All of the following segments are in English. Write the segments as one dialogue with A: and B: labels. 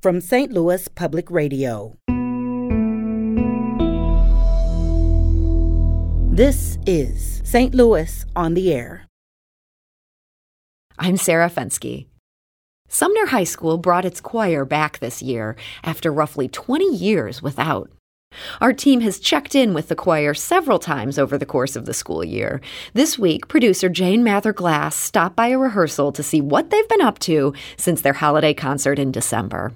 A: from St. Louis Public Radio. This is St. Louis on the Air.
B: I'm Sarah Fenske. Sumner High School brought its choir back this year after roughly 20 years without. Our team has checked in with the choir several times over the course of the school year. This week, producer Jane Mather Glass stopped by a rehearsal to see what they've been up to since their holiday concert in December.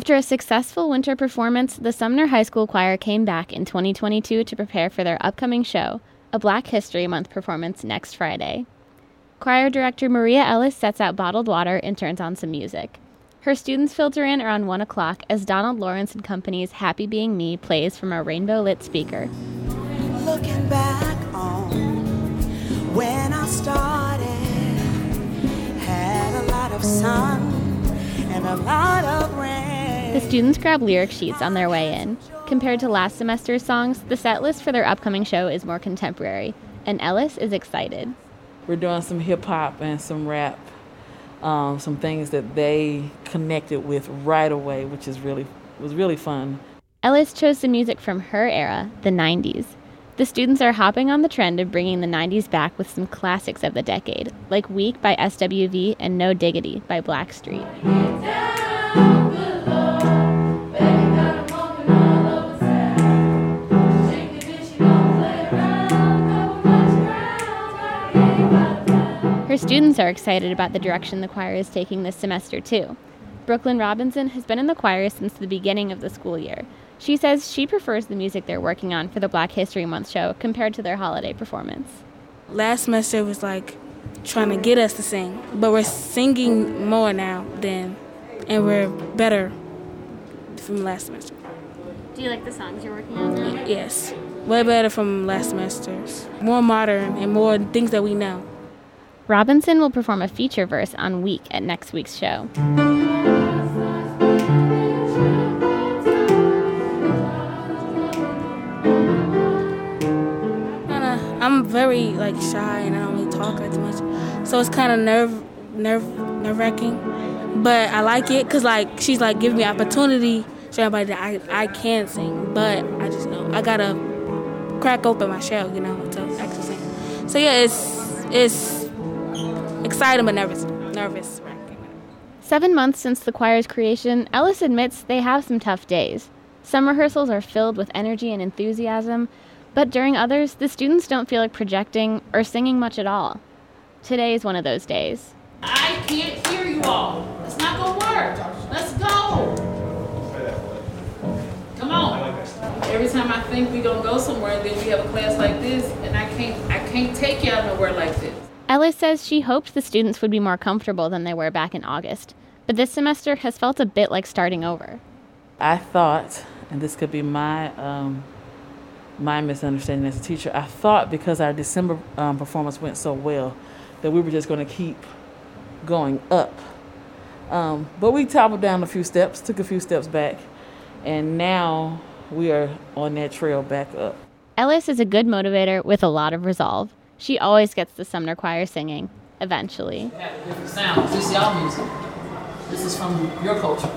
C: After a successful winter performance, the Sumner High School Choir came back in 2022 to prepare for their upcoming show, a Black History Month performance next Friday. Choir director Maria Ellis sets out bottled water and turns on some music. Her students filter in around 1 o'clock as Donald Lawrence and Company's Happy Being Me plays from a rainbow lit speaker.
D: Looking back on when I started, had a lot of sun and a lot of.
C: The students grab lyric sheets on their way in. Compared to last semester's songs, the set list for their upcoming show is more contemporary, and Ellis is excited.
E: We're doing some hip hop and some rap, um, some things that they connected with right away, which is really was really fun.
C: Ellis chose some music from her era, the 90s. The students are hopping on the trend of bringing the 90s back with some classics of the decade, like Weak by SWV and No Diggity by Blackstreet. Students are excited about the direction the choir is taking this semester, too. Brooklyn Robinson has been in the choir since the beginning of the school year. She says she prefers the music they're working on for the Black History Month show compared to their holiday performance.
F: Last semester was like trying to get us to sing, but we're singing more now than, and we're better from last semester.
C: Do you like the songs you're working on now?
F: Yes, way better from last semester's. More modern and more things that we know.
C: Robinson will perform a feature verse on Weak at next week's show.
F: I'm very like shy and I don't really talk that much, so it's kind of nerve, nerve, nerve wracking. But I like it because like she's like giving me opportunity, show everybody that I I can sing. But I just know I gotta crack open my shell, you know, to actually sing. So yeah, it's it's excited but nervous, nervous.
C: Seven months since the choir's creation, Ellis admits they have some tough days. Some rehearsals are filled with energy and enthusiasm, but during others, the students don't feel like projecting or singing much at all. Today is one of those days.
G: I can't hear you all. It's not gonna work. Let's go. Come on. Every time I think we're gonna go somewhere, then we have a class like this, and I can't I can't take y'all nowhere like this.
C: Ellis says she hoped the students would be more comfortable than they were back in August, but this semester has felt a bit like starting over.
E: I thought, and this could be my um, my misunderstanding as a teacher. I thought because our December um, performance went so well that we were just going to keep going up. Um, but we toppled down a few steps, took a few steps back, and now we are on that trail back up.
C: Ellis is a good motivator with a lot of resolve. She always gets the Sumner Choir singing, eventually.
G: Have different sounds. This is y'all music. This is from your culture.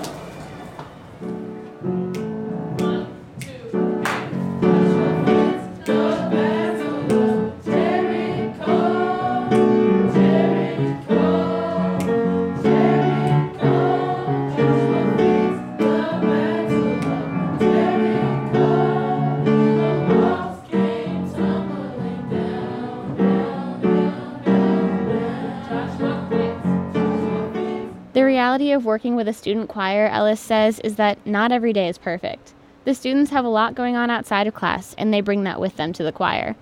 C: Reality of working with a student choir, Ellis says, is that not every day is perfect. The students have a lot going on outside of class, and they bring that with them to the choir.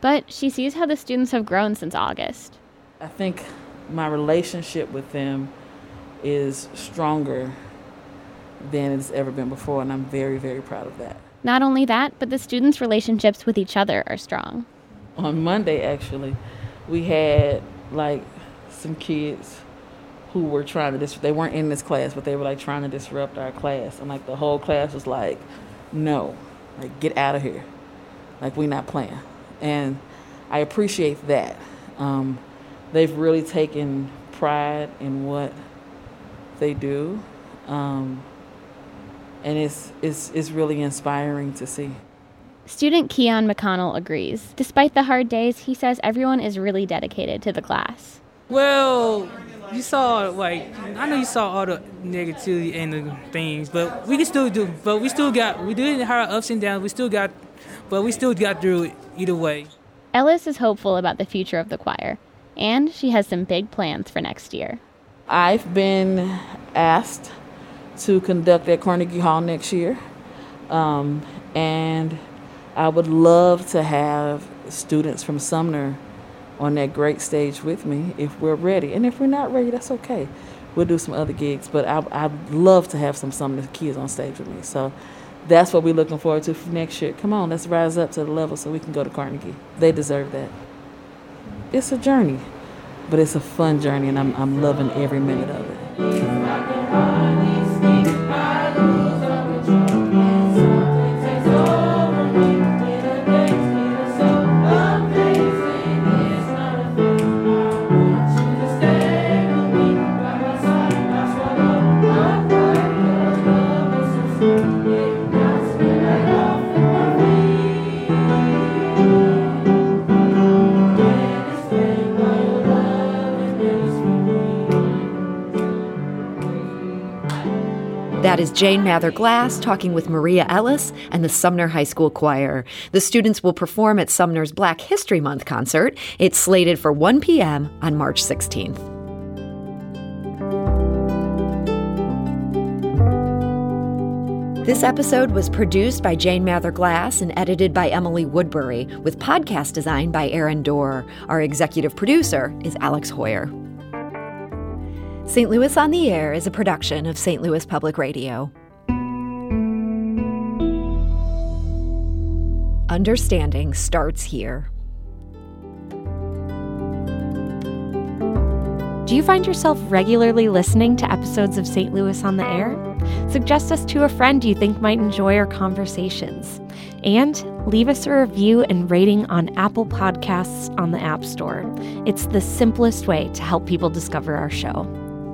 C: But she sees how the students have grown since August.
E: I think my relationship with them is stronger than it's ever been before, and I'm very, very proud of that.
C: Not only that, but the students' relationships with each other are strong.
E: On Monday, actually, we had like some kids who were trying to dis- they weren't in this class, but they were like trying to disrupt our class, and like the whole class was like, "No, like get out of here, like we not playing." And I appreciate that. Um, they've really taken pride in what they do, Um, and it's, it's, it's really inspiring to see.
C: Student Keon McConnell agrees. Despite the hard days, he says everyone is really dedicated to the class.
H: Well, you saw like I know you saw all the negativity and the things, but we can still do. But we still got we did have ups and downs. We still got, but we still got through it either way.
C: Ellis is hopeful about the future of the choir, and she has some big plans for next year.
E: I've been asked to conduct at Carnegie Hall next year, um, and I would love to have students from Sumner on that great stage with me if we're ready. And if we're not ready, that's okay. We'll do some other gigs, but I, I'd love to have some some of the kids on stage with me. So that's what we're looking forward to for next year. Come on, let's rise up to the level so we can go to Carnegie. They deserve that. It's a journey, but it's a fun journey, and I'm, I'm loving every minute of it.
B: That is Jane Mather Glass talking with Maria Ellis and the Sumner High School Choir. The students will perform at Sumner's Black History Month concert. It's slated for 1 p.m. on March 16th. This episode was produced by Jane Mather Glass and edited by Emily Woodbury, with podcast design by Aaron Doerr. Our executive producer is Alex Heuer. St. Louis on the Air is a production of St. Louis Public Radio. Understanding starts here.
I: Do you find yourself regularly listening to episodes of St. Louis on the Air? Suggest us to a friend you think might enjoy our conversations. And leave us a review and rating on Apple Podcasts on the App Store. It's the simplest way to help people discover our show.